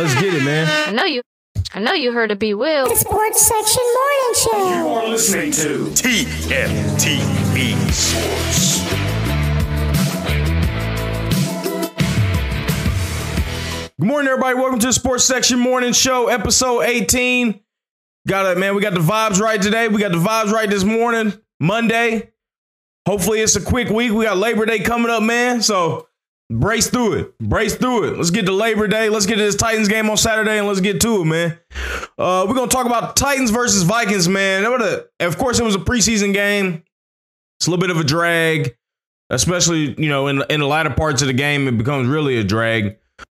Let's get it, man. I know you. I know you heard of B Will. The Sports Section Morning Show. You are listening to TFTV Sports. Good morning, everybody. Welcome to the Sports Section Morning Show, episode 18. Got it, man. We got the vibes right today. We got the vibes right this morning, Monday. Hopefully, it's a quick week. We got Labor Day coming up, man. So brace through it. Brace through it. Let's get to Labor Day. Let's get to this Titans game on Saturday and let's get to it, man. Uh, we're gonna talk about Titans versus Vikings, man. Of course, it was a preseason game. It's a little bit of a drag, especially you know in in the latter parts of the game. It becomes really a drag.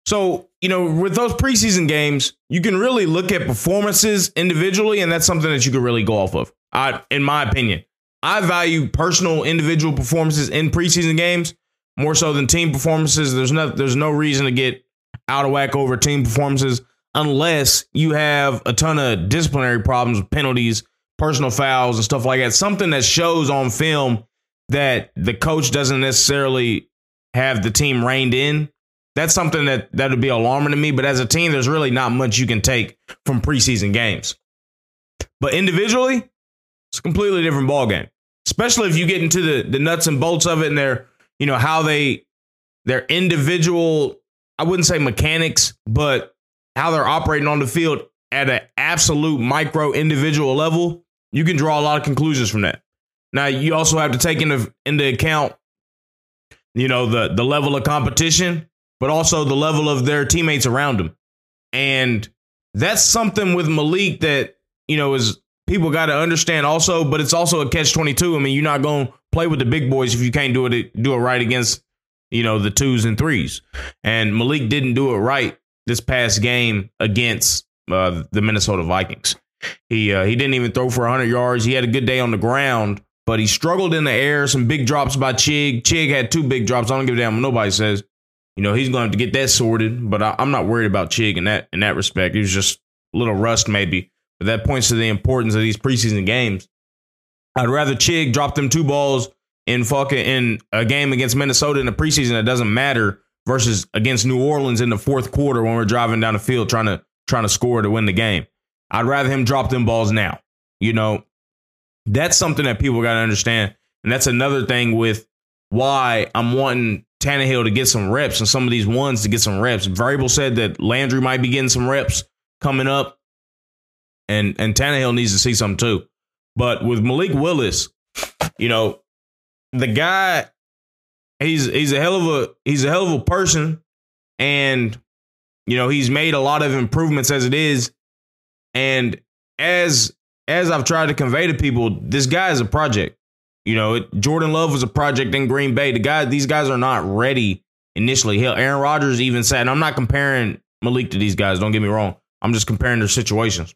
So, you know, with those preseason games, you can really look at performances individually, and that's something that you can really go off of. I, in my opinion, I value personal individual performances in preseason games more so than team performances. There's no there's no reason to get out of whack over team performances unless you have a ton of disciplinary problems, penalties, personal fouls, and stuff like that. Something that shows on film that the coach doesn't necessarily have the team reined in that's something that that would be alarming to me. But as a team, there's really not much you can take from preseason games. But individually, it's a completely different ball game. Especially if you get into the the nuts and bolts of it and their you know how they their individual I wouldn't say mechanics, but how they're operating on the field at an absolute micro individual level, you can draw a lot of conclusions from that. Now you also have to take into into account, you know, the the level of competition but also the level of their teammates around them. And that's something with Malik that, you know, is people got to understand also, but it's also a catch 22. I mean, you're not going to play with the big boys if you can't do it do it right against, you know, the twos and threes. And Malik didn't do it right this past game against uh, the Minnesota Vikings. He uh, he didn't even throw for 100 yards. He had a good day on the ground, but he struggled in the air. Some big drops by Chig. Chig had two big drops. I don't give a damn what nobody says. You know, he's going to have to get that sorted, but I, am not worried about Chig in that in that respect. He was just a little rust maybe, but that points to the importance of these preseason games. I'd rather Chig drop them two balls in fucking in a game against Minnesota in the preseason that doesn't matter versus against New Orleans in the fourth quarter when we're driving down the field trying to trying to score to win the game. I'd rather him drop them balls now. You know, that's something that people got to understand, and that's another thing with why I'm wanting Tannehill to get some reps and some of these ones to get some reps. Vrabel said that Landry might be getting some reps coming up, and and Tannehill needs to see some too. But with Malik Willis, you know, the guy, he's he's a hell of a he's a hell of a person, and you know he's made a lot of improvements as it is, and as as I've tried to convey to people, this guy is a project. You know, it, Jordan Love was a project in Green Bay. The guy, these guys are not ready initially. Hell, Aaron Rodgers even said, and I'm not comparing Malik to these guys. Don't get me wrong. I'm just comparing their situations,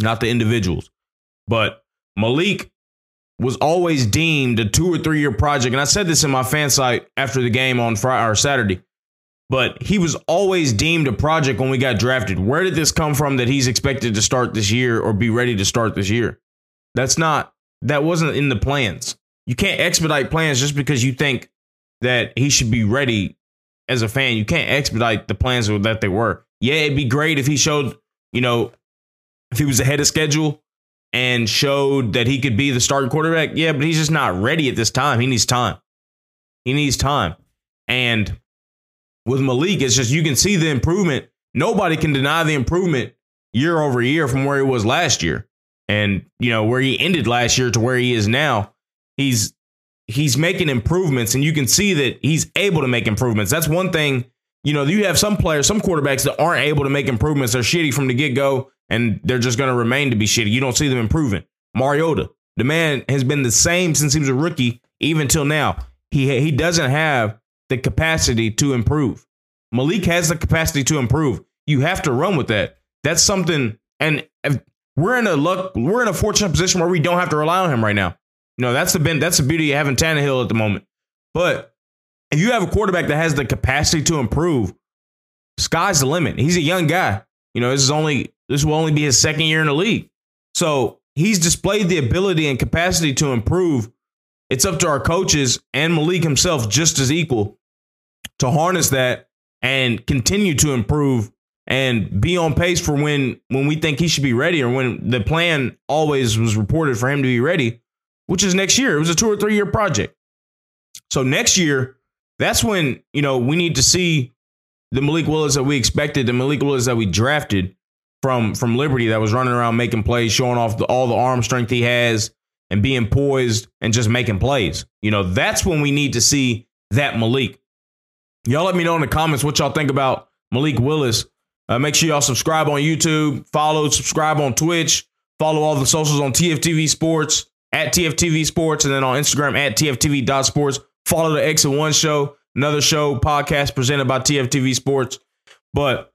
not the individuals. But Malik was always deemed a two or three year project, and I said this in my fan site after the game on Friday or Saturday. But he was always deemed a project when we got drafted. Where did this come from that he's expected to start this year or be ready to start this year? That's not that wasn't in the plans. You can't expedite plans just because you think that he should be ready as a fan. You can't expedite the plans that they were. Yeah, it'd be great if he showed, you know, if he was ahead of schedule and showed that he could be the starting quarterback. Yeah, but he's just not ready at this time. He needs time. He needs time. And with Malik, it's just you can see the improvement. Nobody can deny the improvement year over year from where he was last year and you know where he ended last year to where he is now he's he's making improvements and you can see that he's able to make improvements that's one thing you know you have some players some quarterbacks that aren't able to make improvements they're shitty from the get-go and they're just going to remain to be shitty you don't see them improving mariota the man has been the same since he was a rookie even till now he he doesn't have the capacity to improve malik has the capacity to improve you have to run with that that's something and we're in a luck we're in a fortunate position where we don't have to rely on him right now. You know, that's the that's the beauty of having Tannehill at the moment. But if you have a quarterback that has the capacity to improve, sky's the limit. He's a young guy. You know, this is only this will only be his second year in the league. So he's displayed the ability and capacity to improve. It's up to our coaches and Malik himself just as equal to harness that and continue to improve and be on pace for when when we think he should be ready or when the plan always was reported for him to be ready, which is next year. It was a two or three year project. So next year, that's when, you know, we need to see the Malik Willis that we expected, the Malik Willis that we drafted from from Liberty that was running around making plays, showing off the, all the arm strength he has and being poised and just making plays. You know, that's when we need to see that Malik. Y'all let me know in the comments what y'all think about Malik Willis. Uh, make sure y'all subscribe on YouTube, follow, subscribe on Twitch, follow all the socials on TFTV Sports at TFTV Sports, and then on Instagram at TFTV.sports. Follow the X and One Show, another show podcast presented by TFTV Sports. But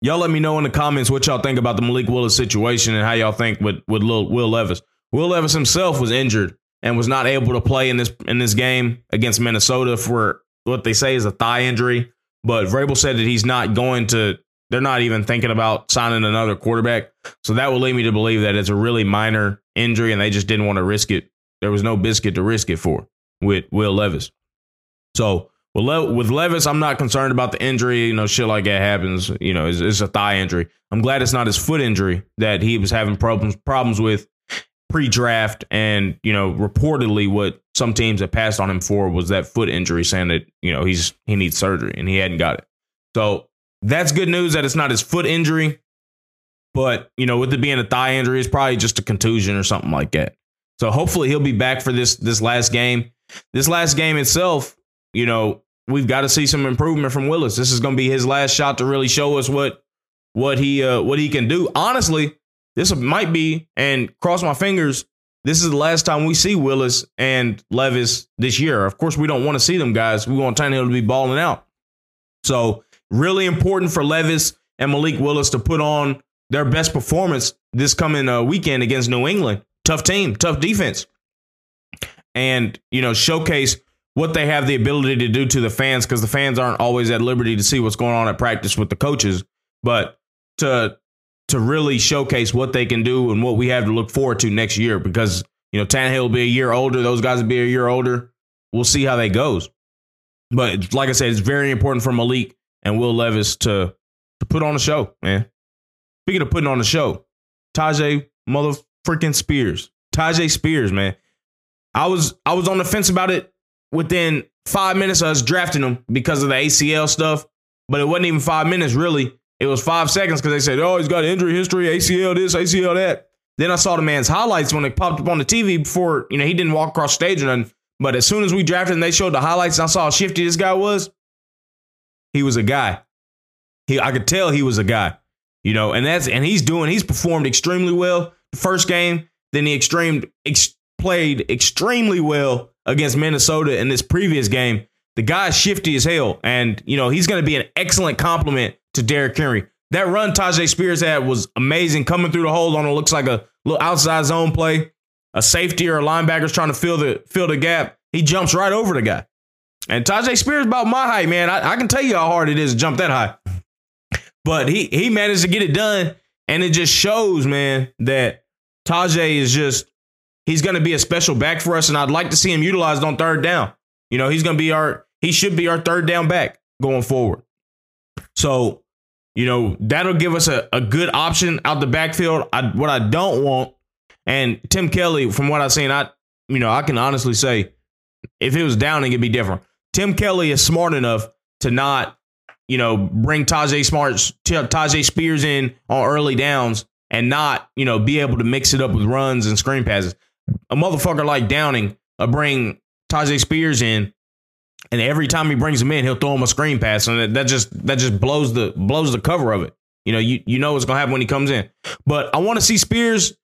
y'all let me know in the comments what y'all think about the Malik Willis situation and how y'all think with with Lil, Will Levis. Will Levis himself was injured and was not able to play in this in this game against Minnesota for what they say is a thigh injury. But Vrabel said that he's not going to. They're not even thinking about signing another quarterback. So that would lead me to believe that it's a really minor injury and they just didn't want to risk it. There was no biscuit to risk it for with Will Levis. So with, Le- with Levis, I'm not concerned about the injury. You know, shit like that happens. You know, it's, it's a thigh injury. I'm glad it's not his foot injury that he was having problems problems with pre-draft, and you know, reportedly what some teams have passed on him for was that foot injury, saying that you know he's he needs surgery and he hadn't got it. So that's good news that it's not his foot injury, but you know, with it being a thigh injury, it's probably just a contusion or something like that. So hopefully he'll be back for this this last game. This last game itself, you know, we've got to see some improvement from Willis. This is going to be his last shot to really show us what what he uh, what he can do. Honestly, this might be, and cross my fingers, this is the last time we see Willis and Levis this year. Of course, we don't want to see them guys. We want Tannehill to be balling out. So, really important for Levis and Malik Willis to put on their best performance this coming uh, weekend against New England. Tough team, tough defense. And, you know, showcase what they have the ability to do to the fans because the fans aren't always at liberty to see what's going on at practice with the coaches. But to to really showcase what they can do and what we have to look forward to next year because, you know, Tannehill will be a year older. Those guys will be a year older. We'll see how that goes. But like I said, it's very important for Malik and Will Levis to to put on a show, man. Speaking of putting on a show, Tyjae mother freaking Spears. Tyjae Spears, man. I was I was on the fence about it within five minutes of us drafting him because of the ACL stuff, but it wasn't even five minutes really. It was five seconds because they said, oh, he's got injury history, ACL this, ACL that. Then I saw the man's highlights when it popped up on the TV before, you know, he didn't walk across stage or nothing. But as soon as we drafted and they showed the highlights I saw how shifty this guy was, he was a guy. He I could tell he was a guy. You know, and that's and he's doing, he's performed extremely well the first game. Then he extreme ex, played extremely well against Minnesota in this previous game. The guy's shifty as hell. And, you know, he's going to be an excellent compliment to Derrick Henry. That run Tyjae Spears had was amazing, coming through the hole on it looks like a little outside zone play. A safety or a linebacker's trying to fill the fill the gap. He jumps right over the guy. And Tyjae Spears about my height, man. I, I can tell you how hard it is to jump that high. But he he managed to get it done, and it just shows, man, that Tyjae is just he's going to be a special back for us, and I'd like to see him utilized on third down. You know, he's going to be our he should be our third down back going forward. So you know, that'll give us a, a good option out the backfield. I, what I don't want, and Tim Kelly, from what I've seen, I you know, I can honestly say if it was Downing, it'd be different. Tim Kelly is smart enough to not, you know, bring Tyjae Smarts, Tyjae Spears in on early downs and not, you know, be able to mix it up with runs and screen passes. A motherfucker like Downing will bring Tyjae Spears in and every time he brings him in, he'll throw him a screen pass, and that just that just blows the blows the cover of it. You know, you you know what's gonna happen when he comes in. But I want to see Spears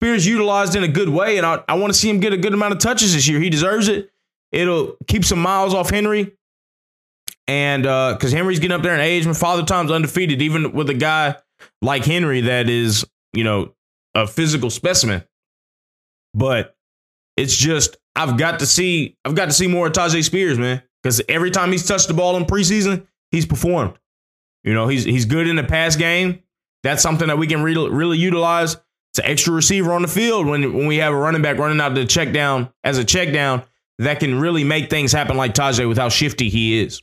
Spears utilized in a good way, and I, I want to see him get a good amount of touches this year. He deserves it. It'll keep some miles off Henry, and because uh, Henry's getting up there in age, my father time's undefeated, even with a guy like Henry that is you know a physical specimen. But it's just I've got to see I've got to see more of Tyjae Spears, man. Because every time he's touched the ball in preseason, he's performed. You know, he's he's good in the pass game. That's something that we can really, really utilize. It's an extra receiver on the field when, when we have a running back running out the check down as a check down that can really make things happen like Tyjae with how shifty he is.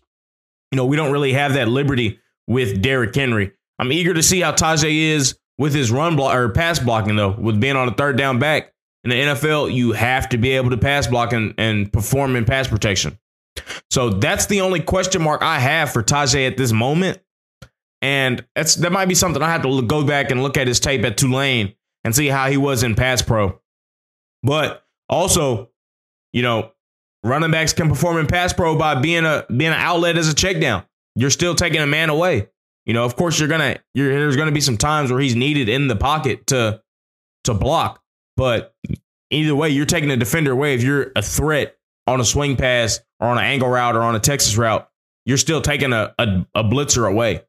You know, we don't really have that liberty with Derrick Henry. I'm eager to see how Tyjae is with his run block or pass blocking though. With being on a third down back in the NFL, you have to be able to pass block and, and perform in pass protection. So that's the only question mark I have for Tyjae at this moment. And that's that might be something I have to go back and look at his tape at Tulane and see how he was in pass pro. But also, you know, running backs can perform in pass pro by being a being an outlet as a check down. You're still taking a man away. You know, of course, you're gonna you're, there's gonna be some times where he's needed in the pocket to to block, but either way, you're taking a defender away. If you're a threat on a swing pass or on an angle route or on a Texas route, you're still taking a, a, a blitzer away.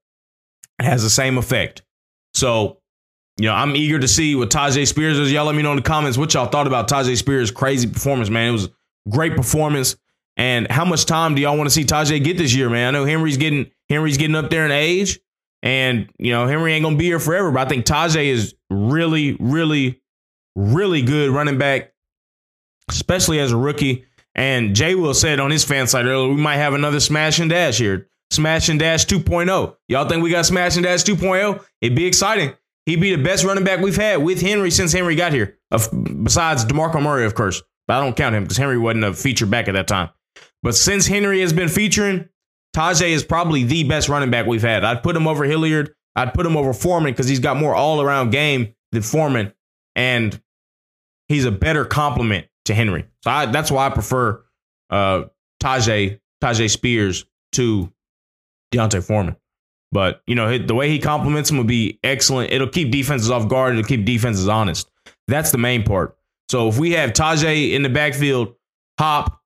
It has the same effect. So, you know, I'm eager to see what Tyjae Spears is. Y'all let me know in the comments what y'all thought about Tyjae Spears' crazy performance, man. It was great performance. And how much time do y'all want to see Tyjae get this year, man? I know Henry's getting Henry's getting up there in age, and you know Henry ain't gonna be here forever. But I think Tyjae is really, really, really good running back, especially as a rookie. And Jay Will said on his fan site earlier, we might have another smash and dash here. Smash and dash 2.0. Y'all think we got smash and dash 2.0? It'd be exciting. He'd be the best running back we've had with Henry since Henry got here. Of, besides DeMarco Murray, of course. But I don't count him because Henry wasn't a feature back at that time. But since Henry has been featuring, Tyjae is probably the best running back we've had. I'd put him over Hilliard. I'd put him over Foreman because he's got more all around game than Foreman. And he's a better complement to Henry. So I, that's why I prefer uh, Tyjae, Tyjae Spears to D'Onta Foreman. But, you know, the way he complements him will be excellent. It'll keep defenses off guard. It'll keep defenses honest. That's the main part. So if we have Tyjae in the backfield, Hop,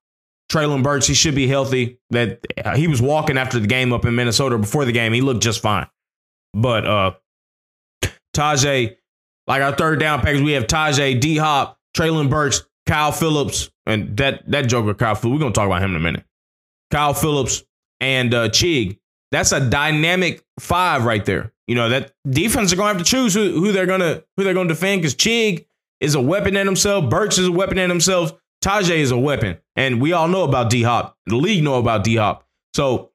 Treylon Burks, he should be healthy. That he was walking after the game up in Minnesota before the game. He looked just fine. But uh Tyjae, like our third down package, we have Tyjae, D Hop, Treylon Burks, Kyle Philips, and that that joker Kyle Philips. We're gonna talk about him in a minute. Kyle Philips and uh Chig. That's a dynamic five right there. You know that defense are gonna have to choose who, who they're gonna who they're gonna defend because Chig is a weapon in himself. Burks is a weapon in himself. Tyjae is a weapon, and we all know about D Hop. The league know about D Hop. So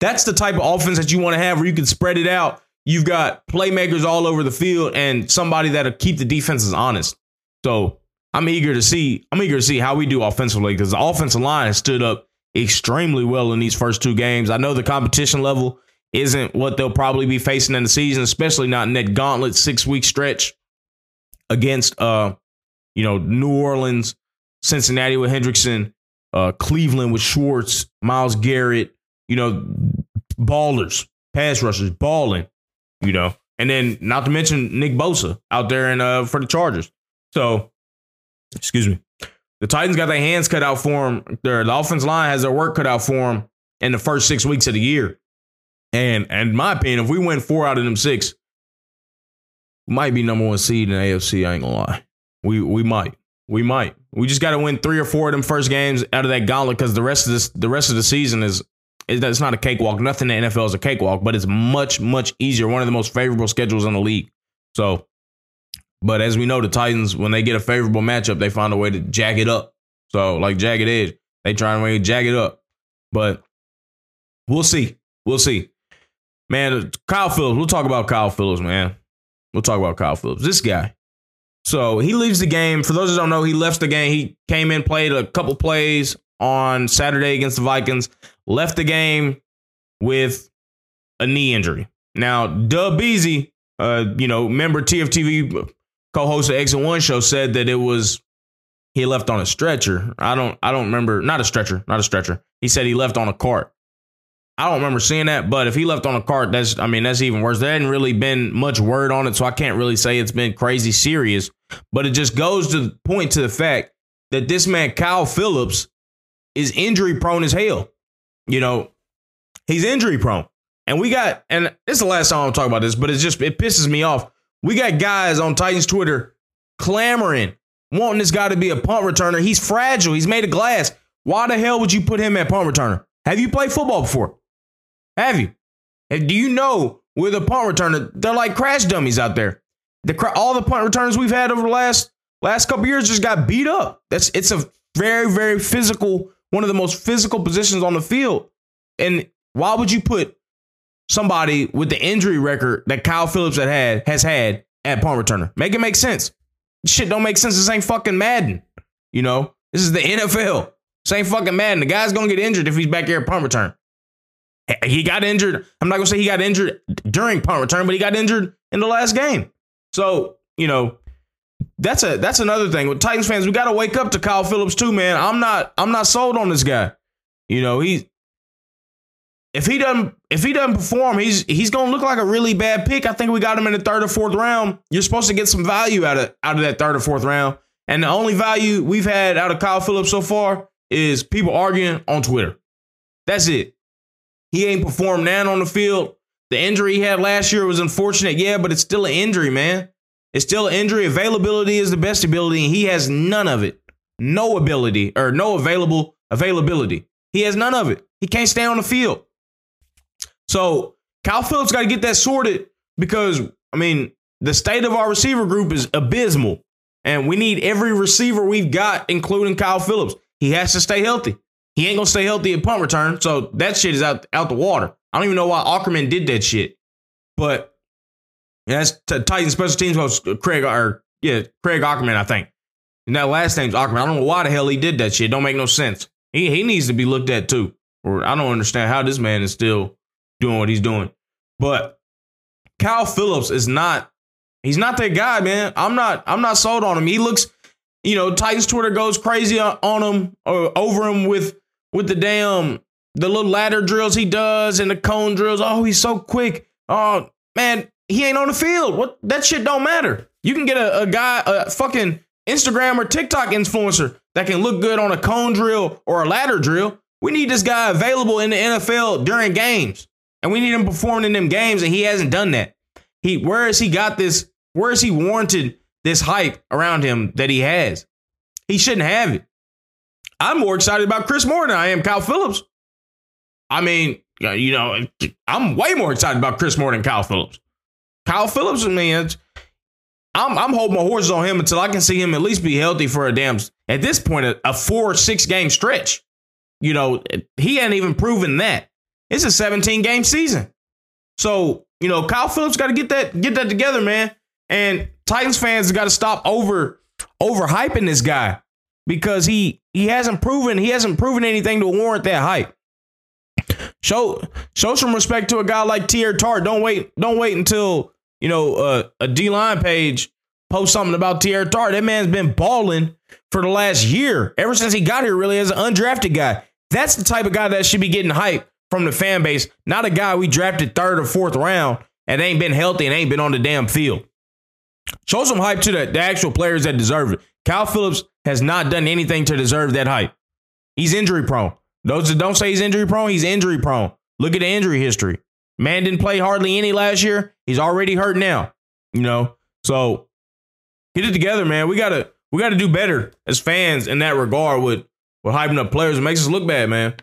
that's the type of offense that you want to have, where you can spread it out. You've got playmakers all over the field, and somebody that'll keep the defenses honest. So I'm eager to see. I'm eager to see how we do offensively because the offensive line stood up extremely well in these first two games. I know the competition level isn't what they'll probably be facing in the season, especially not in that gauntlet six week stretch against uh you know New Orleans, Cincinnati with Hendrickson, uh, Cleveland with Schwartz, Myles Garrett, you know, ballers, pass rushers, balling, you know, and then not to mention Nick Bosa out there in uh for the Chargers. So, excuse me, the Titans got their hands cut out for them. Their the offense line has their work cut out for them in the first six weeks of the year. And, and my opinion, if we win four out of them six, might be number one seed in AFC. I ain't gonna lie. We we might. We might. We just got to win three or four of them first games out of that gauntlet because the rest of this, the rest of the season is, it's not a cakewalk. Nothing in the NFL is a cakewalk, but it's much much easier. One of the most favorable schedules in the league. So, but as we know, the Titans when they get a favorable matchup, they find a way to jag it up. So like jagged edge, they try and way to jag it up. But we'll see. We'll see. Man, uh, Kyle Philips. We'll talk about Kyle Philips, man. We'll talk about Kyle Philips. This guy, so he leaves the game. For those that don't know, he left the game. He came in, played a couple plays on Saturday against the Vikings, left the game with a knee injury. Now, Dub Beasy, uh, you know, member TFTV co-host of X and One show said that it was he left on a stretcher. I don't I don't remember not a stretcher, not a stretcher. He said he left on a cart. I don't remember seeing that, but if he left on a cart, that's I mean that's even worse. There hadn't really been much word on it, so I can't really say it's been crazy serious. But it just goes to point to the fact that this man Kyle Philips is injury prone as hell. You know, he's injury prone, and we got and this is the last time I'm talking about this, but it's just it pisses me off. We got guys on Titans Twitter clamoring, wanting this guy to be a punt returner. He's fragile. He's made of glass. Why the hell would you put him at punt returner? Have you played football before? Have you? And do you know with a punt returner, they're like crash dummies out there. The all the punt returners we've had over the last last couple years just got beat up. That's it's a very very physical, one of the most physical positions on the field. And why would you put somebody with the injury record that Kyle Philips had, had has had at punt returner. Make it make sense. Shit don't make sense. This ain't fucking Madden. You know, this is the NFL. This ain't fucking Madden. The guy's gonna get injured if he's back here at punt return. He got injured. I'm not gonna say he got injured during punt return, but he got injured in the last game. So you know, that's a that's another thing with Titans fans. We got to wake up to Kyle Philips too, man. I'm not I'm not sold on this guy. You know, he if he doesn't if he doesn't perform, he's he's gonna look like a really bad pick. I think we got him in the third or fourth round. You're supposed to get some value out of out of that third or fourth round. And the only value we've had out of Kyle Philips so far is people arguing on Twitter. That's it. He ain't performed now on the field. The injury he had last year was unfortunate, yeah, but it's still an injury, man. It's still injury. Availability is the best ability, and he has none of it. No ability or no available availability. He has none of it. He can't stay on the field. So Kyle Philips got to get that sorted because I mean the state of our receiver group is abysmal, and we need every receiver we've got, including Kyle Philips. He has to stay healthy. He ain't gonna stay healthy at punt return, so that shit is out out the water. I don't even know why Aukerman did that shit, but that's t- Titan special teams coach uh, Craig or yeah Craig Aukerman, I think. And that last name's Aukerman. I don't know why the hell he did that shit. Don't make no sense. He he needs to be looked at too. Or I don't understand how this man is still doing what he's doing. But Kyle Philips is not he's not that guy, man. I'm not I'm not sold on him. He looks, you know, Titans Twitter goes crazy on him or over him with with the damn the little ladder drills he does and the cone drills. Oh, he's so quick. Oh, man, he ain't on the field. What that shit don't matter. You can get a, a guy, a fucking Instagram or TikTok influencer that can look good on a cone drill or a ladder drill. We need this guy available in the NFL during games. And we need him performing in them games, and he hasn't done that. He where has he got this? Where has he warranted this hype around him that he has? He shouldn't have it. I'm more excited about Chris Moore than I am Kyle Philips. I mean, you know, I'm way more excited about Chris Moore than Kyle Philips. Kyle Philips, I mean, I'm I'm holding my horses on him until I can see him at least be healthy for a damn at this point a, a four or six game stretch. You know, he hadn't even proven that. It's a 17 game season. So, you know, Kyle Philips got to get that get that together, man. And Titans fans got to stop over overhyping this guy because he he hasn't proven he hasn't proven anything to warrant that hype. Show show some respect to a guy like Teair Tart. Don't wait don't wait until you know uh, a D line page post something about Teair Tart. That man's been balling for the last year ever since he got here. Really as an undrafted guy. That's the type of guy that should be getting hype from the fan base, not a guy we drafted third or fourth round and ain't been healthy and ain't been on the damn field. Show some hype to the, the actual players that deserve it. Kyle Philips has not done anything to deserve that hype. He's injury prone. Those that don't say he's injury prone, he's injury prone. Look at the injury history. Man didn't play hardly any last year. He's already hurt now. You know, so get it together, man. We gotta we gotta do better as fans in that regard with with hyping up players. It makes us look bad, man.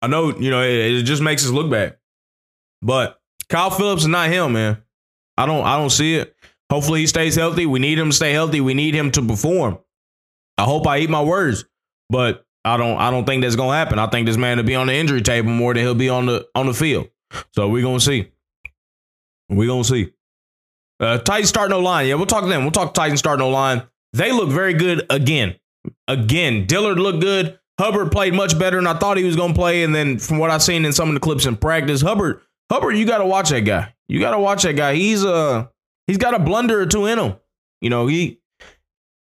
I know, you know, it, it just makes us look bad. But Kyle Philips is not him, man. I don't I don't see it. Hopefully he stays healthy. We need him to stay healthy. We need him to perform. I hope I eat my words, but I don't I don't think that's gonna happen. I think this man will be on the injury table more than he'll be on the on the field. So we're gonna see. We're gonna see. Uh Titans start no line. Yeah, we'll talk to them. We'll talk Titans start no line. They look very good again. Again. Dillard looked good. Hubbard played much better than I thought he was to play. And then from what I've seen in some of the clips in practice, Hubbard, Hubbard, you got to watch that guy. You got to watch that guy. He's uh he's got a blunder or two in him. You know, he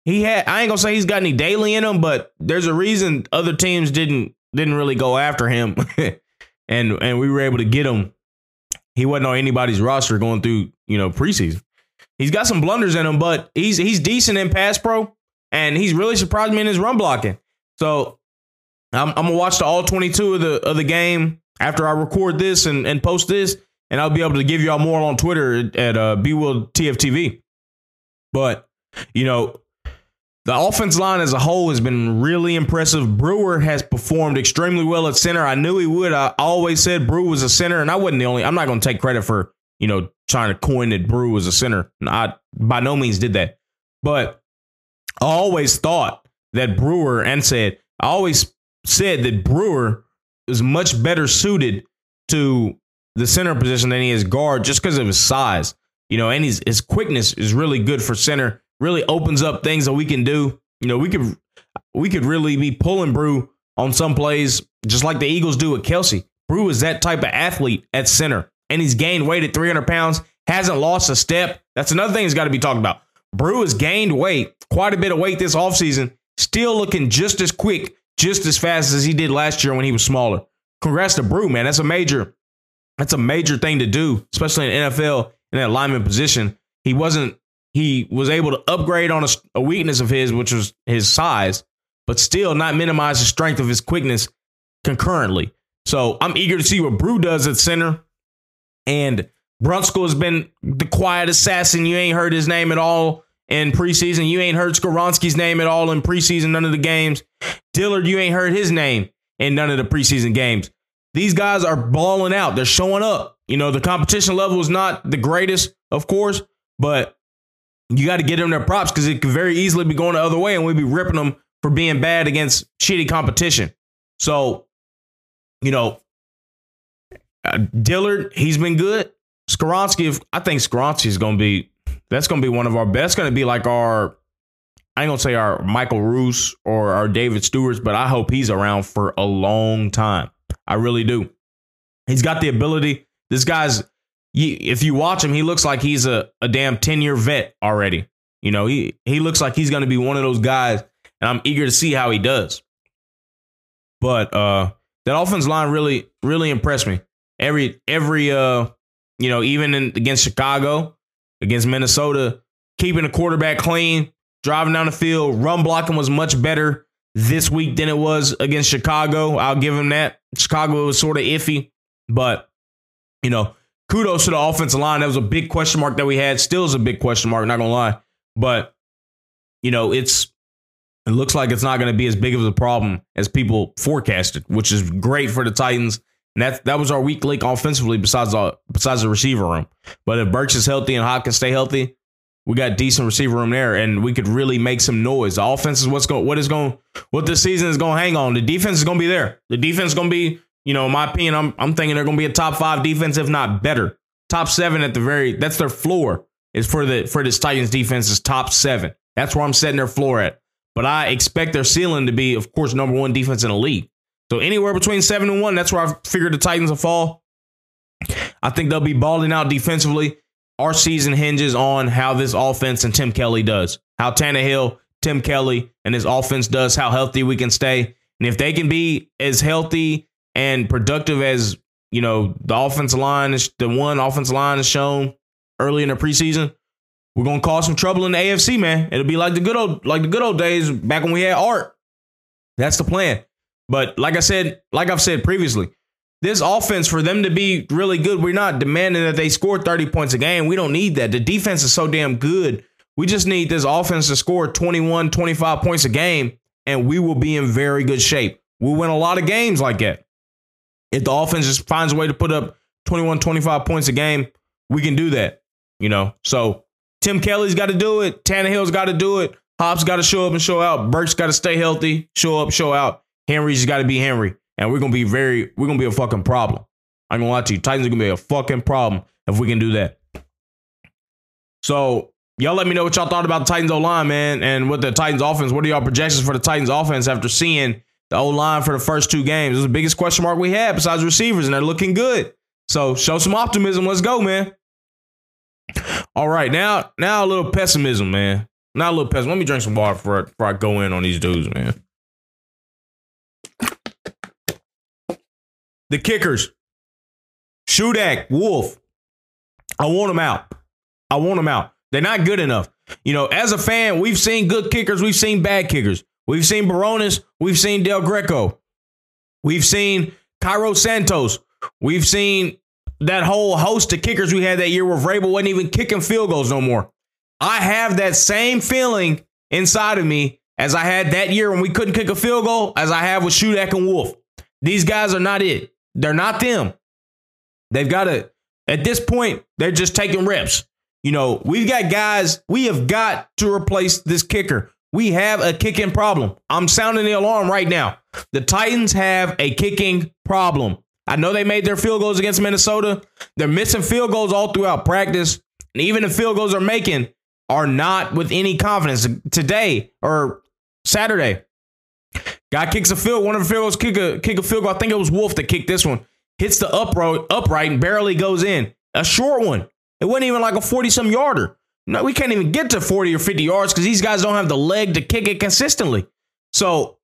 he had I ain't gonna say he's got any daily in him, but there's a reason other teams didn't didn't really go after him, and and we were able to get him. He wasn't on anybody's roster going through you know preseason. He's got some blunders in him, but he's he's decent in pass pro, and he's really surprised me in his run blocking. So I'm, I'm gonna watch the all 22 of the of the game after I record this and, and post this, and I'll be able to give y'all more on Twitter at uh, BWill TFTV. But you know, the offense line as a whole has been really impressive. Brewer has performed extremely well at center. I knew he would. I always said Brew was a center, and I wasn't the only. I'm not going to take credit for you know trying to coin that Brew was a center. I by no means did that, but I always thought that Brewer and said I always said that Brewer is much better suited to the center position than he is guard just because of his size. You know, and his his quickness is really good for center. Really opens up things that we can do. You know, we could we could really be pulling Brew on some plays, just like the Eagles do with Kelce. Brew is that type of athlete at center, and he's gained weight at 300 pounds, hasn't lost a step. That's another thing that's got to be talked about. Brew has gained weight, quite a bit of weight this offseason, still looking just as quick, just as fast as he did last year when he was smaller. Congrats to Brew, man. That's a major, that's a major thing to do, especially in NFL in that lineman position. He wasn't, he was able to upgrade on a, a weakness of his, which was his size, but still not minimize the strength of his quickness concurrently. So I'm eager to see what Brew does at center. And Brunskill has been the quiet assassin. You ain't heard his name at all in preseason. You ain't heard Skoronski's name at all in preseason, none of the games. Dillard, you ain't heard his name in none of the preseason games. These guys are balling out. They're showing up. You know, the competition level is not the greatest, of course, but you got to get them their props because it could very easily be going the other way and we'd be ripping them for being bad against shitty competition. So, you know, uh, Dillard, he's been good. Skoronski, I think Skoronski is going to be, that's going to be one of our best. going to be like our, I ain't going to say our Michael Roos or our David Stewarts, but I hope he's around for a long time. I really do. He's got the ability. This guy's, if you watch him, he looks like he's a, a damn 10 year vet already. You know, he, he looks like he's going to be one of those guys, and I'm eager to see how he does. But uh that offense line really, really impressed me. Every every uh you know, even in, against Chicago, against Minnesota, keeping the quarterback clean, driving down the field, run blocking was much better this week than it was against Chicago. I'll give him that. Chicago was sort of iffy, but you know, kudos to the offensive line. That was a big question mark that we had. Still is a big question mark, not gonna lie. But you know, it's it looks like it's not to be as big of a problem as people forecasted, which is great for the Titans. And that that was our weak link offensively, besides uh, besides the receiver room. But if Burks is healthy and Hopkins stay healthy, we got decent receiver room there, and we could really make some noise. The offense is what's going, what is going, what this season is going to hang on. The defense is going to be there. The defense is going to be, you know, in my opinion, I'm I'm thinking they're going to be a top five defense, if not better, top seven at the very. That's their floor. Is for the for this Titans defense is top seven. That's where I'm setting their floor at. But I expect their ceiling to be, of course, number one defense in the league. So anywhere between seven and one, that's where I figured the Titans will fall. I think they'll be balling out defensively. Our season hinges on how this offense and Tim Kelly does. How Tannehill, Tim Kelly, and his offense does, how healthy we can stay. And if they can be as healthy and productive as, you know, the offensive line is the one offensive line is shown early in the preseason, we're gonna cause some trouble in the AFC, man. It'll be like the good old like the good old days back when we had art. That's the plan. But like I said, like I've said previously, this offense for them to be really good, we're not demanding that they score 30 points a game. We don't need that. The defense is so damn good. We just need this offense to score 21, 25 points a game, and we will be in very good shape. We'll win a lot of games like that. If the offense just finds a way to put up 21, 25 points a game, we can do that. You know, so Tim Kelly's got to do it. Tannehill's got to do it. Hobbs got to show up and show out. Burks got to stay healthy, show up, show out. Henry's got to be Henry. And we're to be very, we're to be a fucking problem. I'm to lie to you. Titans are to be a fucking problem if we can do that. So, y'all let me know what y'all thought about the Titans O line, man, and what the Titans offense. What are y'all projections for the Titans offense after seeing the O line for the first two games? Is the biggest question mark we had besides receivers, and they're looking good. So, show some optimism. Let's go, man. All right, now now a little pessimism, man. Not a little pessimism. Let me drink some water before I, before I go in on these dudes, man. The kickers, Shudak, Wolff. I want them out. I want them out. They're not good enough. You know, as a fan, we've seen good kickers, we've seen bad kickers. We've seen Bironas, we've seen Del Greco, we've seen Cairo Santos, we've seen that whole host of kickers we had that year where Vrabel wasn't even kicking field goals no more. I have that same feeling inside of me as I had that year when we couldn't kick a field goal, as I have with Shudak and Wolff. These guys are not it. They're not them. They've got to, at this point, they're just taking reps. You know, we've got guys, we have got to replace this kicker. We have a kicking problem. I'm sounding the alarm right now. The Titans have a kicking problem. I know they made their field goals against Minnesota. They're missing field goals all throughout practice. And even the field goals they're making are not with any confidence. Today or Saturday, guy kicks a field, one of the field goals kick a kick a field goal. I think it was Wolff that kicked this one. Hits the upright upright and barely goes in. A short one. It wasn't even like a 40 some yarder. No, we can't even get to 40 or 50 yards because these guys don't have the leg to kick it consistently. So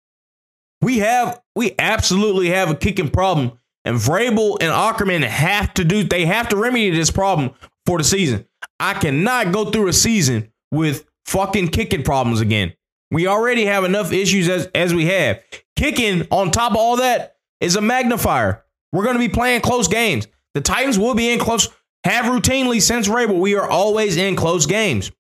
we have, we absolutely have a kicking problem. And Vrabel and Aukerman have to do, they have to remedy this problem for the season. I cannot go through a season with fucking kicking problems again. We already have enough issues as, as we have. Kicking on top of all that is a magnifier. We're going to be playing close games. The Titans will be in close, have routinely since Vrabel. We are always in close games.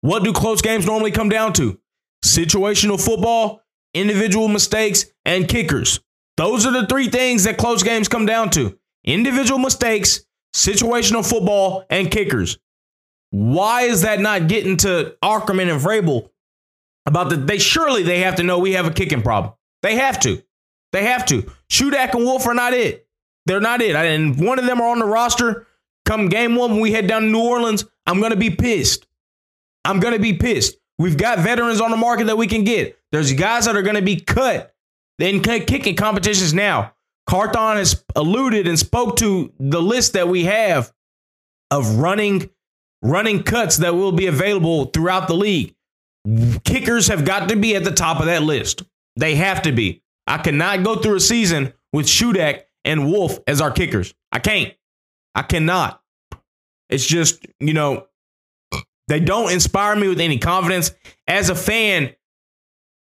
What do close games normally come down to? Situational football, individual mistakes, and kickers. Those are the three things that close games come down to individual mistakes, situational football, and kickers. Why is that not getting to Aukerman and Vrabel about the they surely they have to know we have a kicking problem. They have to. They have to. Shudak and Wolff are not it. They're not it. And one of them are on the roster. Come game one, when we head down to New Orleans, I'm gonna be pissed. I'm gonna be pissed. We've got veterans on the market that we can get. There's guys that are gonna be cut in kicking competitions now. Carthon has alluded and spoke to the list that we have of running running cuts that will be available throughout the league. Kickers have got to be at the top of that list. They have to be. I cannot go through a season with Shudak and Wolff as our kickers. I can't. I cannot. It's just, you know, they don't inspire me with any confidence. As a fan,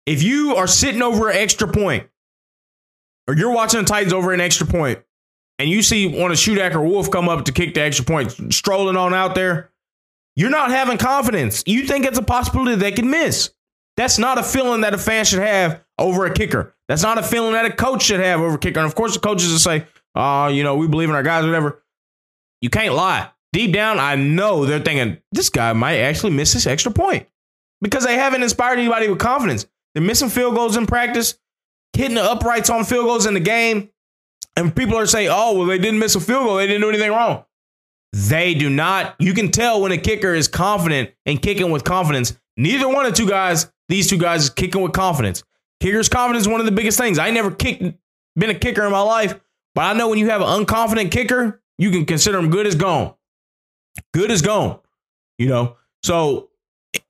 if you are sitting over an extra point, or you're watching the Titans over an extra point, and you see one of Shudak or Wolff come up to kick the extra point, strolling on out there, you're not having confidence. You think it's a possibility they can miss. That's not a feeling that a fan should have over a kicker. That's not a feeling that a coach should have over a kicker. And of course, the coaches will say, "Oh, you know, we believe in our guys, whatever." You can't lie. Deep down, I know they're thinking this guy might actually miss this extra point because they haven't inspired anybody with confidence. They're missing field goals in practice, hitting the uprights on field goals in the game, and people are saying, "Oh, well, they didn't miss a field goal. They didn't do anything wrong." They do not. You can tell when a kicker is confident and kicking with confidence. Neither one of two guys, these two guys, is kicking with confidence. Kicker's confidence is one of the biggest things. I never kicked, been a kicker in my life, but I know when you have an unconfident kicker, you can consider him good as gone. Good as gone. You know, so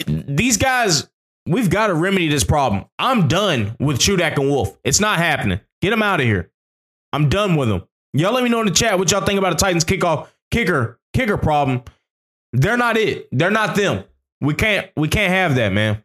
these guys, we've got to remedy this problem. I'm done with Shudak and Wolff. It's not happening. Get them out of here. I'm done with them. Y'all let me know in the chat what y'all think about a Titans kickoff kicker kicker problem. They're not it. They're not them. We can't we can't have that, man.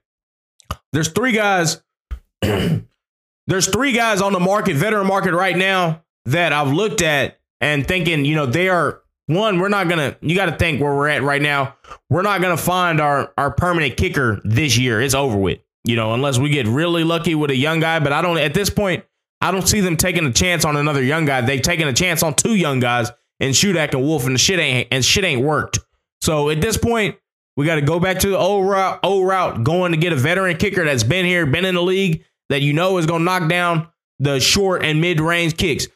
There's three guys there's three guys on the market, veteran market right now that I've looked at and thinking, you know, they are one, we're not gonna you gotta think where we're at right now. We're not gonna find our our permanent kicker this year. It's over with. You know, unless we get really lucky with a young guy. But I don't at this point, I don't see them taking a chance on another young guy. They've taken a chance on two young guys and Shudak and Wolff, and the shit ain't and shit ain't worked. So at this point, we got to go back to the old route, old route, going to get a veteran kicker that's been here, been in the league, that you know is to knock down the short and mid range kicks.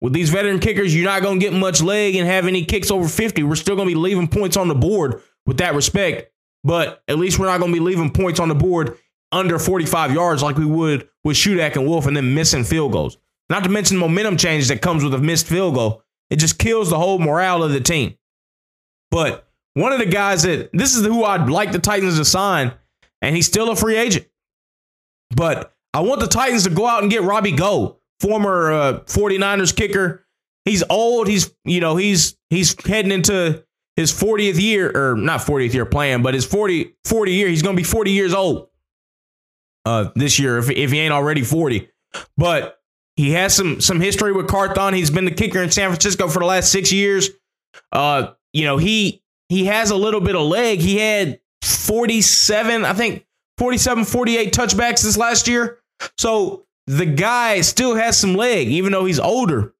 With these veteran kickers, you're not going to get much leg and have any kicks over 50. We're still going to be leaving points on the board with that respect, but at least we're not going to be leaving points on the board under 45 yards like we would with Shudak and Wolff and then missing field goals. Not to mention momentum change that comes with a missed field goal. It just kills the whole morale of the team. But one of the guys that this is who I'd like the Titans to sign, and he's still a free agent. But I want the Titans to go out and get Robbie Gould, former uh, 49ers kicker. He's old. He's, you know, he's he's heading into his 40th year, or not 40th year playing, but his 40, 40 year. He's going to be 40 years old uh, this year if, if he ain't already 40. But he has some some history with Carthon. He's been the kicker in San Francisco for the last six years. Uh, you know, he he has a little bit of leg. He had 47, I think 47, 48 touchbacks this last year. So the guy still has some leg, even though he's older.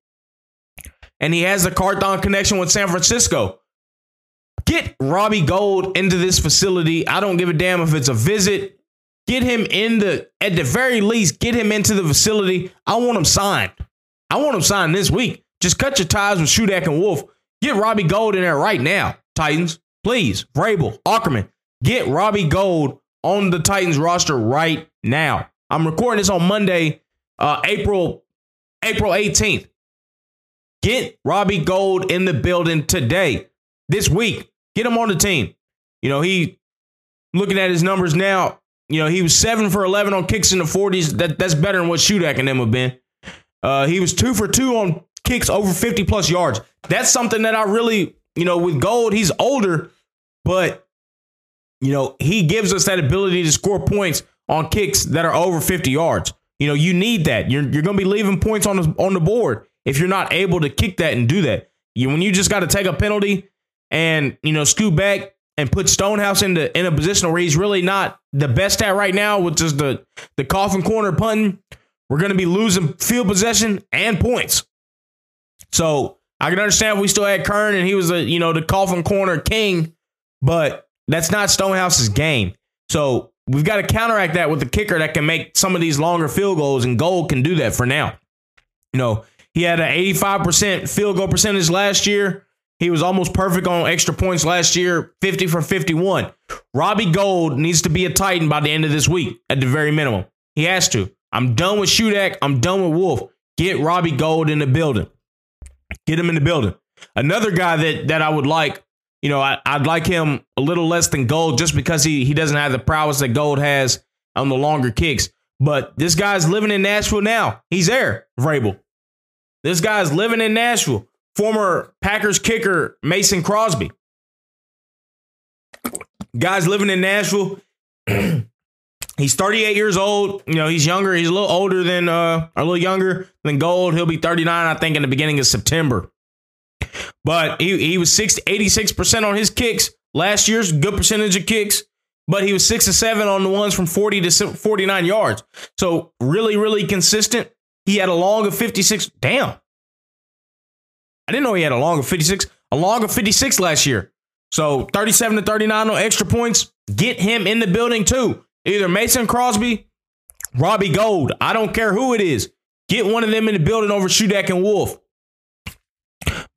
And he has a Carthon connection with San Francisco. Get Robbie Gould into this facility. I don't give a damn if it's a visit. Get him in the, at the very least, get him into the facility. I want him signed. I want him signed this week. Just cut your ties with Shudak and Wolff. Get Robbie Gould in there right now, Titans. Please, Vrabel, Aukerman, get Robbie Gould on the Titans roster right now. I'm recording this on Monday, uh, April April 18th. Get Robbie Gould in the building today, this week. Get him on the team. You know, he looking at his numbers now. You know, he was seven for 11 on kicks in the 40s. That, that's better than what Shudak and them have been. Uh, he was two for two on kicks over 50 plus yards. That's something that I really, you know, with Gould, he's older, but, you know, he gives us that ability to score points on kicks that are over 50 yards. You know, you need that. You're, you're going to be leaving points on the, on the board if you're not able to kick that and do that. You, when you just got to take a penalty and, you know, scoot back and put Stonehouse into in a position where he's really not the best at right now, which is the the coffin corner punting, we're going to be losing field possession and points. So I can understand we still had Kern and he was a you know the coffin corner king, but that's not Stonehouse's game. So we've got to counteract that with a kicker that can make some of these longer field goals, and Gould can do that for now. You know, he had an 85% field goal percentage last year. He was almost perfect on extra points last year, 50 for 51. Robbie Gould needs to be a Titan by the end of this week at the very minimum. He has to. I'm done with Shudak. I'm done with Wolff. Get Robbie Gould in the building. Get him in the building. Another guy that that I would like, you know, I, would like him a little less than Gould just because he he doesn't have the prowess that Gould has on the longer kicks. But this guy's living in Nashville now. He's there, Vrabel. This guy's living in Nashville. Former Packers kicker Mason Crosby. Guy's living in Nashville. he's 38 years old. You know, he's younger. He's a little older than uh a little younger than Gould. He'll be 39, I think, in the beginning of September. But he, he was 6 86% on his kicks. Last year's good percentage of kicks, but he was six to seven on the ones from 40 to 49 yards. So really, really consistent. He had a long of 56. Damn. I didn't know he had a long of 56. A long of 56 last year. So 37 to 39 on extra points. Get him in the building too. Either Mason Crosby, Robbie Gould. I don't care who it is. Get one of them in the building over Shudak and Wolff.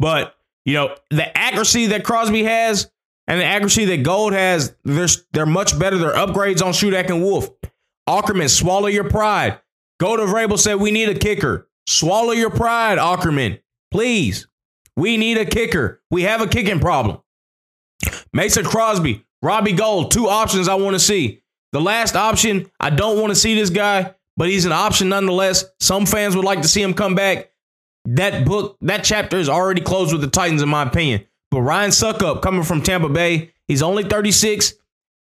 But, you know, the accuracy that Crosby has and the accuracy that Gould has, they're, they're much better. They're upgrades on Shudak and Wolff. Aukerman, swallow your pride. Go to Vrabel said, We need a kicker. Swallow your pride, Aukerman. Please. We need a kicker. We have a kicking problem. Mason Crosby, Robbie Gould, two options I want to see. The last option, I don't want to see this guy, but he's an option nonetheless. Some fans would like to see him come back. That book, that chapter is already closed with the Titans, in my opinion. But Ryan Succop, coming from Tampa Bay, he's only 36.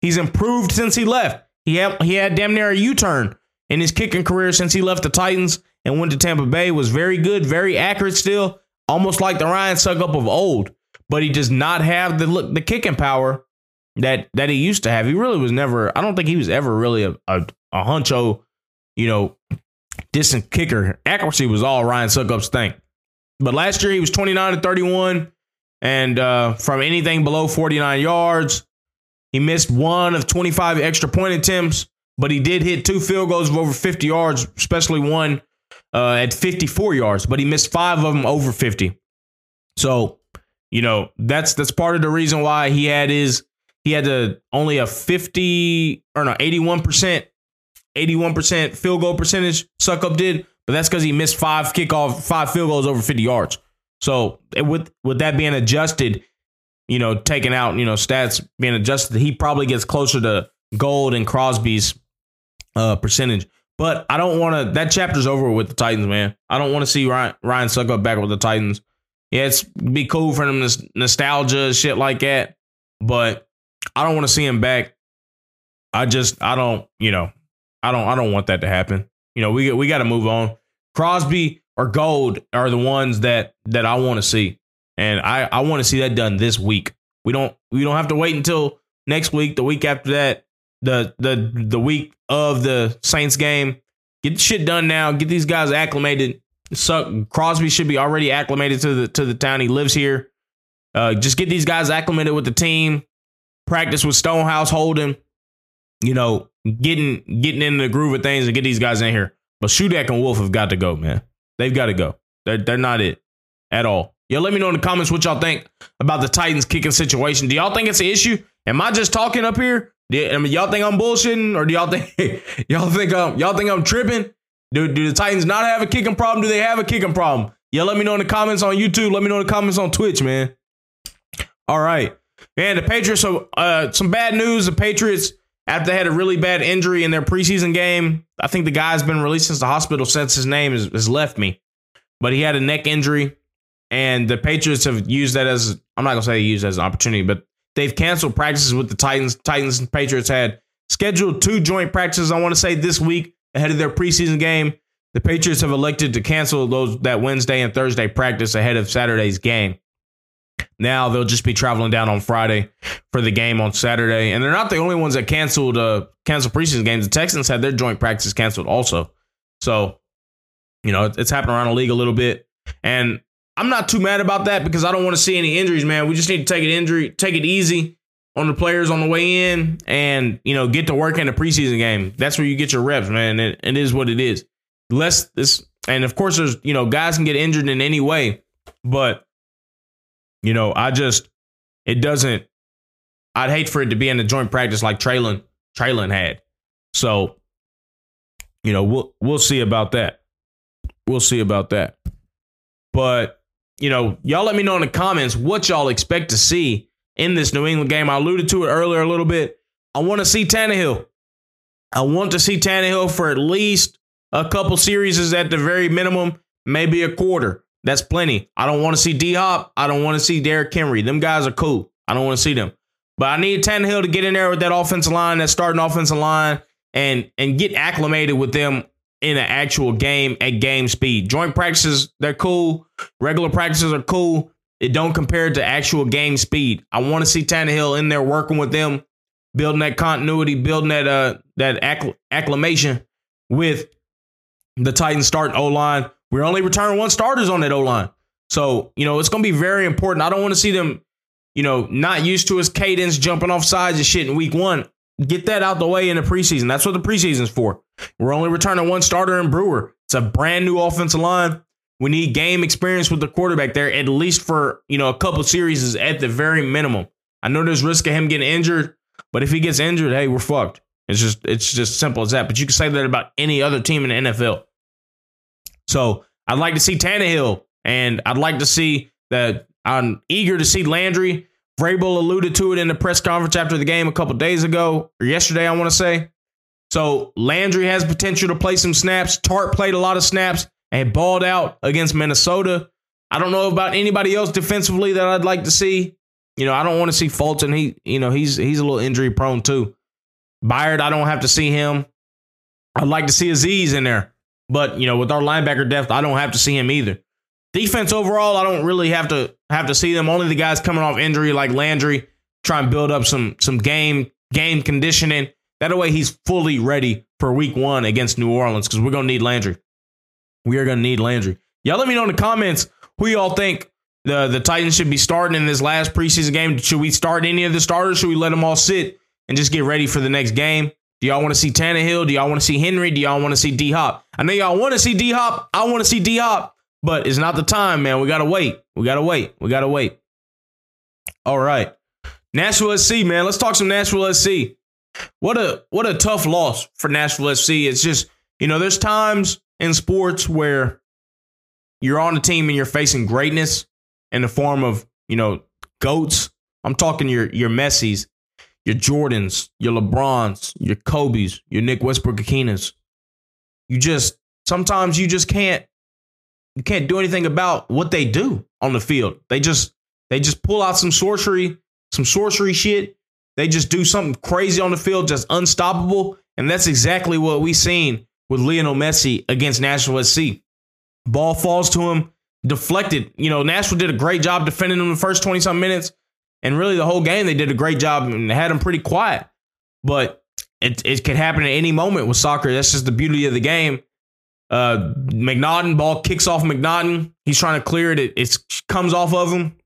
He's improved since he left. He had, he had damn near a U turn in his kicking career since he left the Titans and went to Tampa Bay. Was very good, very accurate still, almost like the Ryan Succop of old. But he does not have the look, the kicking power that that he used to have. He really was never. I don't think he was ever really a a, a huncho, you know, distant kicker. Accuracy was all Ryan Succop's thing. But last year he was 29 to 31, and uh, from anything below 49 yards, he missed one of 25 extra point attempts but he did hit two field goals of over 50 yards, especially one uh, at 54 yards, but he missed five of them over 50. So, you know, that's that's part of the reason why he had his he had to only a 50 or no 81% 81% field goal percentage Succop did, but that's because he missed five kickoff, five field goals over 50 yards. So with with that being adjusted, you know, taken out, you know, stats being adjusted, he probably gets closer to Gould and Crosby's uh, percentage. But I don't want to. That chapter's over with the Titans, man. I don't want to see Ryan Ryan Succop back with the Titans. Yeah, it's be cool for them nostalgia shit like that, but I don't want to see him back. I just I don't you know I don't I don't want that to happen. You know we we got to move on. Crosby or Gould are the ones that that I want to see, and I I want to see that done this week. We don't we don't have to wait until next week, the week after that the the the week of the Saints game. Get shit done now. Get these guys acclimated. So Crosby should be already acclimated to the to the town. He lives here. Uh, just get these guys acclimated with the team. Practice with Stonehouse holding. You know, getting getting in the groove of things and get these guys in here. But Shudak and Wolff have got to go, man. They've got to go. They're, they're not it at all. Yeah, let me know in the comments what y'all think about the Titans kicking situation. Do y'all think it's an issue? Am I just talking up here? I mean, y'all think I'm bullshitting, or do y'all think y'all think um y'all think I'm tripping? Do, do the Titans not have a kicking problem? Do they have a kicking problem? Yeah, let me know in the comments on YouTube. Let me know in the comments on Twitch, man. All right, man. The Patriots. So, uh, some bad news. The Patriots, after they had a really bad injury in their preseason game, I think the guy's been released since the hospital since his name has, has left me. But he had a neck injury, and the Patriots have used that as I'm not gonna say they used as an opportunity, but they've canceled practices with the Titans. Titans and Patriots had scheduled two joint practices. I want to say this week ahead of their preseason game. The Patriots have elected to cancel those that Wednesday and Thursday practice ahead of Saturday's game. Now they'll just be traveling down on Friday for the game on Saturday, and they're not the only ones that canceled uh canceled preseason games. The Texans had their joint practice canceled also. So, you know, it's happening around the league a little bit, and I'm not too mad about that because I don't want to see any injuries, man. We just need to take it injury, take it easy on the players on the way in, and you know, get to work in the preseason game. That's where you get your reps, man. It, it is what it is. Less this, and of course, there's you know, guys can get injured in any way, but you know, I just it doesn't. I'd hate for it to be in a joint practice like Treylon Treylon had. So, you know, we'll we'll see about that. We'll see about that. But you know, y'all let me know in the comments what y'all expect to see in this New England game. I alluded to it earlier a little bit. I want to see Tannehill. I want to see Tannehill for at least a couple series at the very minimum, maybe a quarter. That's plenty. I don't want to see D Hop. I don't want to see Derrick Henry. Them guys are cool. I don't want to see them. But I need Tannehill to get in there with that offensive line, that starting offensive line, and and get acclimated with them in an actual game at game speed. Joint practices, they're cool. Regular practices are cool. It don't compare to actual game speed. I want to see Tannehill in there working with them, building that continuity, building that uh that accl- acclimation with the Titans starting O line. We're only returning one starters on that O line. So, you know, it's going to be very important. I don't want to see them, you know, not used to his cadence, jumping off sides and shit in week one. Get that out the way in the preseason. That's what the preseason's for. We're only returning one starter in Brewer. It's a brand new offensive line. We need game experience with the quarterback there, at least for, you know, a couple series is at the very minimum. I know there's risk of him getting injured, but if he gets injured, hey, we're fucked. It's just it's just simple as that. But you can say that about any other team in the NFL. So I'd like to see Tannehill, and I'd like to see that. I'm eager to see Landry. Vrabel alluded to it in the press conference after the game a couple days ago or yesterday, I want to say. So Landry has potential to play some snaps. Tartt played a lot of snaps and balled out against Minnesota. I don't know about anybody else defensively that I'd like to see. You know, I don't want to see Fulton. He, you know, he's he's a little injury prone too. Byard, I don't have to see him. I'd like to see Azeez in there. But you know, with our linebacker depth, I don't have to see him either. Defense overall, I don't really have to have to see them. Only the guys coming off injury like Landry try and build up some some game game conditioning. That way he's fully ready for week one against New Orleans because we're gonna need Landry. We are gonna need Landry. Y'all let me know in the comments who y'all think the the Titans should be starting in this last preseason game. Should we start any of the starters? Should we let them all sit and just get ready for the next game? Do y'all want to see Tannehill? Do y'all want to see Henry? Do y'all want to see D Hop? I know y'all want to see D Hop. I want to see D Hop, but it's not the time, man. We gotta wait. We gotta wait. We gotta wait. All right, Nashville SC, man. Let's talk some Nashville SC. What a what a tough loss for Nashville SC. It's just you know, there's times in sports where you're on a team and you're facing greatness in the form of you know goats. I'm talking your your Messi's your Jordans, your LeBrons, your Kobe's, your Nick Westbrook Ikhine's. You just sometimes you just can't you can't do anything about what they do on the field. They just they just pull out some sorcery, some sorcery shit. They just do something crazy on the field, just unstoppable. And that's exactly what we seen with Lionel Messi against Nashville SC. Ball falls to him, deflected. You know, Nashville did a great job defending him the first 20 some minutes. And really, the whole game, they did a great job and had them pretty quiet. But it, it could happen at any moment with soccer. That's just the beauty of the game. Uh, MacNaughton ball kicks off MacNaughton. He's trying to clear it. It, it comes off of him.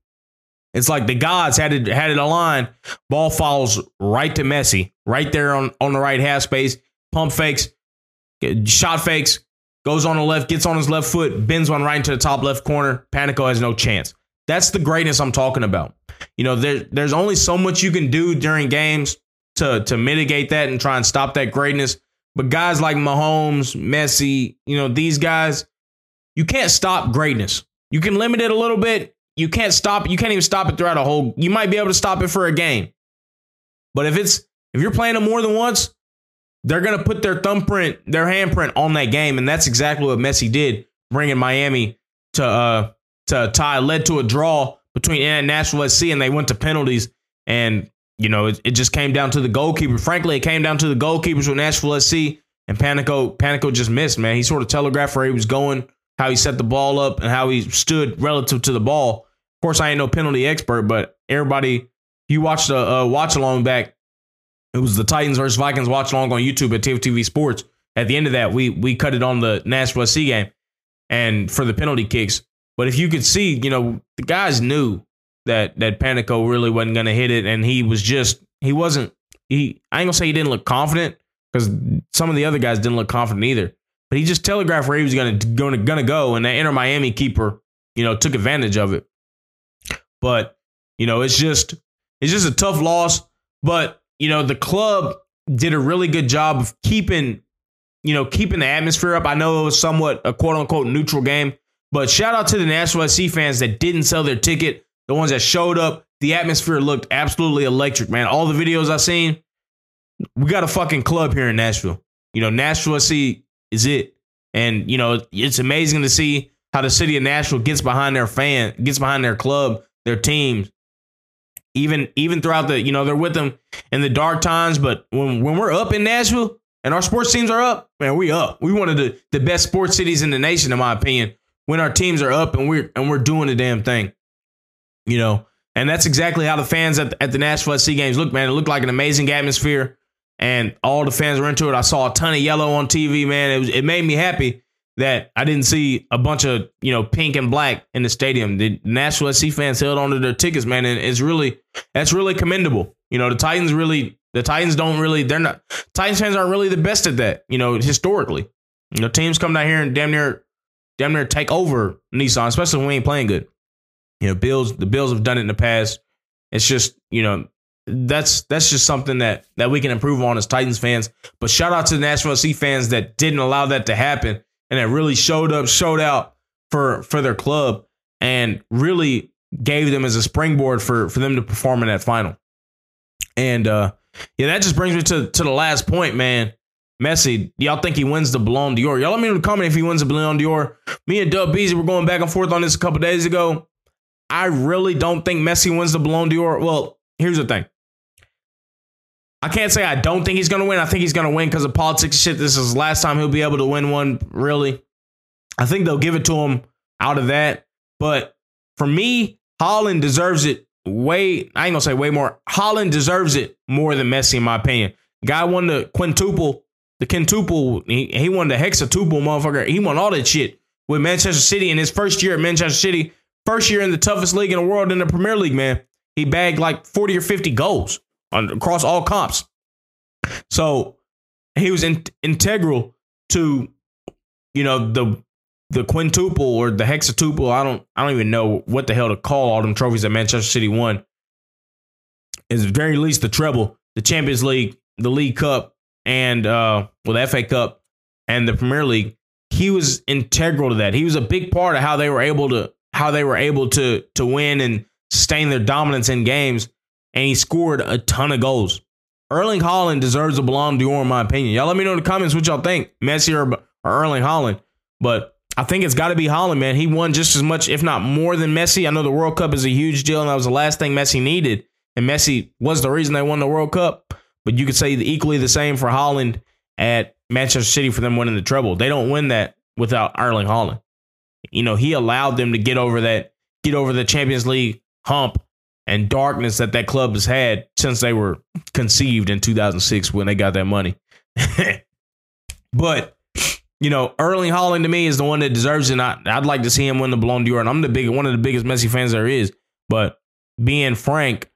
It's like the gods had it had it aligned. Ball falls right to Messi, right there on, on the right half space. Pump fakes, shot fakes, goes on the left, gets on his left foot, bends one right into the top left corner. Panicco has no chance. That's the greatness I'm talking about. You know, there, there's only so much you can do during games to to mitigate that and try and stop that greatness. But guys like Mahomes, Messi, you know, these guys, you can't stop greatness. You can limit it a little bit. You can't stop. You can't even stop it throughout a whole. You might be able to stop it for a game, but if it's if you're playing them more than once, they're gonna put their thumbprint, their handprint on that game, and that's exactly what Messi did, bringing Miami to uh to tie, led to a draw between Nashville SC, and they went to penalties, and you know it, it just came down to the goalkeeper. Frankly, it came down to the goalkeepers with Nashville SC, and Panicco Panicco just missed. Man, he sort of telegraphed where he was going how he set the ball up and how he stood relative to the ball. Of course, I ain't no penalty expert, but everybody, you watched a, a watch along back. It was the Titans versus Vikings watch along on YouTube at TFTV Sports. At the end of that, we we cut it on the Nashville SC game, and for the penalty kicks. But if you could see, you know, the guys knew that that Panicco really wasn't going to hit it, and he was just he wasn't he. I ain't gonna say he didn't look confident because some of the other guys didn't look confident either but he just telegraphed where he was going to going to going to go, and that Inter Miami keeper, you know, took advantage of it. But you know, it's just it's just a tough loss. But you know, the club did a really good job of keeping you know keeping the atmosphere up. I know it was somewhat a quote unquote neutral game, but shout out to the Nashville SC fans that didn't sell their ticket, the ones that showed up. The atmosphere looked absolutely electric, man. All the videos I've seen, we got a fucking club here in Nashville. You know, Nashville SC is it. And you know, it's amazing to see how the city of Nashville gets behind their fan, gets behind their club, their teams. Even even throughout the, you know, they're with them in the dark times, but when when we're up in Nashville and our sports teams are up, man, we up. We one of the, the best sports cities in the nation, in my opinion. When our teams are up and we're and we're doing the damn thing, you know, and that's exactly how the fans at, at the Nashville SC games look, man. It looked like an amazing atmosphere and all the fans were into it. I saw a ton of yellow on TV, man. It was, it made me happy that I didn't see a bunch of you know pink and black in the stadium. The Nashville SC fans held onto their tickets, man, and it's really that's really commendable. You know, the Titans really the Titans don't really they're not Titans fans aren't really the best at that. You know, historically, you know teams come down here and damn near damn near take over Nissan, especially when we ain't playing good. You know, Bills the Bills have done it in the past. It's just you know that's that's just something that that we can improve on as Titans fans. But shout out to the Nashville SC fans that didn't allow that to happen and that really showed up, showed out for for their club and really gave them as a springboard for for them to perform in that final. And uh yeah, that just brings me to to the last point, man. Messi, y'all think he wins the Ballon d'Or? Y'all let me know in the comment if he wins the Ballon d'Or. Me and Dub Beasy were going back and forth on this a couple days ago. I really don't think Messi wins the Ballon d'Or. Well, here's the thing. I can't say I don't think he's going to win. I think he's going to win because of politics shit. This is the last time he'll be able to win one, really. I think they'll give it to him out of that. But for me, Haaland deserves it way, I ain't going to say way more. Haaland deserves it more than Messi, in my opinion. Guy won the quintuple, the quintuple. He, he won the hexatuple, motherfucker. He won all that shit with Manchester City in his first year at Manchester City. First year in the toughest league in the world in the Premier League, man. He bagged like 40 or 50 goals on, across all comps. So he was in, integral to, you know, the the quintuple or the hexatuple. I don't I don't even know what the hell to call all them trophies that Manchester City won. Is very least the treble, the Champions League, the League Cup, and uh FA Cup and the Premier League. He was integral to that. He was a big part of how they were able to how they were able to to win and sustain their dominance in games and he scored a ton of goals. Erling Haaland deserves a Ballon d'Or, in my opinion. Y'all let me know in the comments what y'all think, Messi or, or Erling Haaland. But I think it's got to be Haaland, man. He won just as much, if not more, than Messi. I know the World Cup is a huge deal, and that was the last thing Messi needed. And Messi was the reason they won the World Cup. But you could say equally the same for Haaland at Manchester City for them winning the treble. They don't win that without Erling Haaland. You know, he allowed them to get over that, get over the Champions League hump and darkness that that club has had since they were conceived in 2006 when they got that money. but you know, Erling Haaland to me is the one that deserves it. I, would like to see him win the Ballon d'Or, and I'm the big one of the biggest Messi fans there is. But being frank,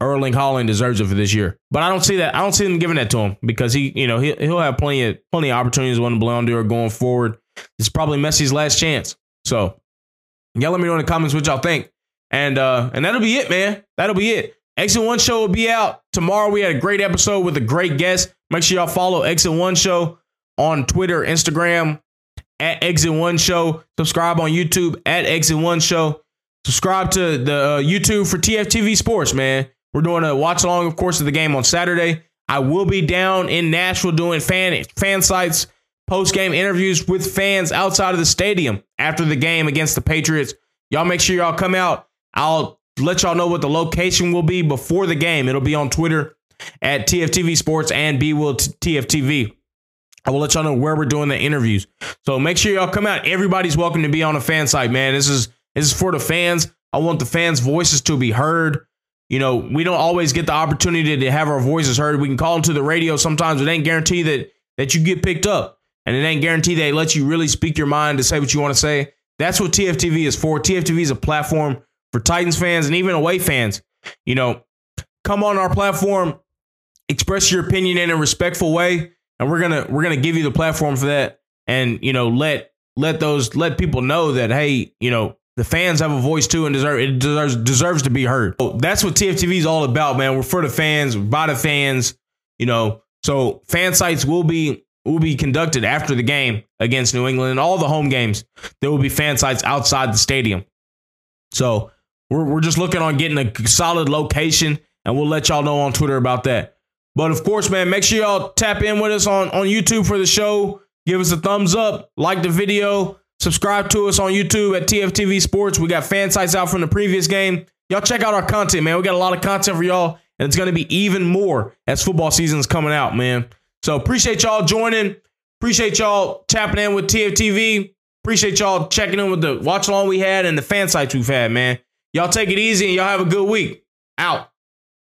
Erling Haaland deserves it for this year. But I don't see that. I don't see them giving that to him because he, you know, he, he'll have plenty of plenty of opportunities the Ballon d'Or going forward. It's probably Messi's last chance. So y'all let me know in the comments what y'all think. And uh and that'll be it, man. That'll be it. Exit One Show will be out tomorrow. We had a great episode with a great guest. Make sure y'all follow Exit One Show on Twitter, Instagram at Exit One Show. Subscribe on YouTube at Exit One Show. Subscribe to the uh, YouTube for TFTV Sports, man. We're doing a watch along, of course, of the game on Saturday. I will be down in Nashville doing fan fan sites, post game interviews with fans outside of the stadium after the game against the Patriots. Y'all make sure y'all come out. I'll let y'all know what the location will be before the game. It'll be on Twitter at TFTV Sports and B Will TFTV. I will let y'all know where we're doing the interviews. So make sure y'all come out. Everybody's welcome to be on a fan site, man. This is this is for the fans. I want the fans' voices to be heard. You know, we don't always get the opportunity to have our voices heard. We can call into the radio sometimes. It ain't guarantee that that you get picked up, and it ain't guarantee they let you really speak your mind to say what you want to say. That's what TFTV is for. TFTV is a platform for Titans fans and even away fans. You know, come on our platform, express your opinion in a respectful way, and we're gonna we're gonna give you the platform for that. And you know, let let those let people know that hey, you know, the fans have a voice too, and deserve it deserves deserves to be heard. So that's what TFTV is all about, man. We're for the fans, by the fans, you know. So fan sites will be will be conducted after the game against New England and all the home games. There will be fan sites outside the stadium. So we're we're just looking on getting a solid location, and we'll let y'all know on Twitter about that. But of course, man, make sure y'all tap in with us on on YouTube for the show. Give us a thumbs up, like the video, subscribe to us on YouTube at TFTV Sports. We got fan sites out from the previous game. Y'all check out our content, man. We got a lot of content for y'all, and it's going to be even more as football season's coming out, man. So appreciate y'all joining. Appreciate y'all tapping in with TFTV. Appreciate y'all checking in with the watch along we had and the fan sites we've had, man. Y'all take it easy and y'all have a good week. Out.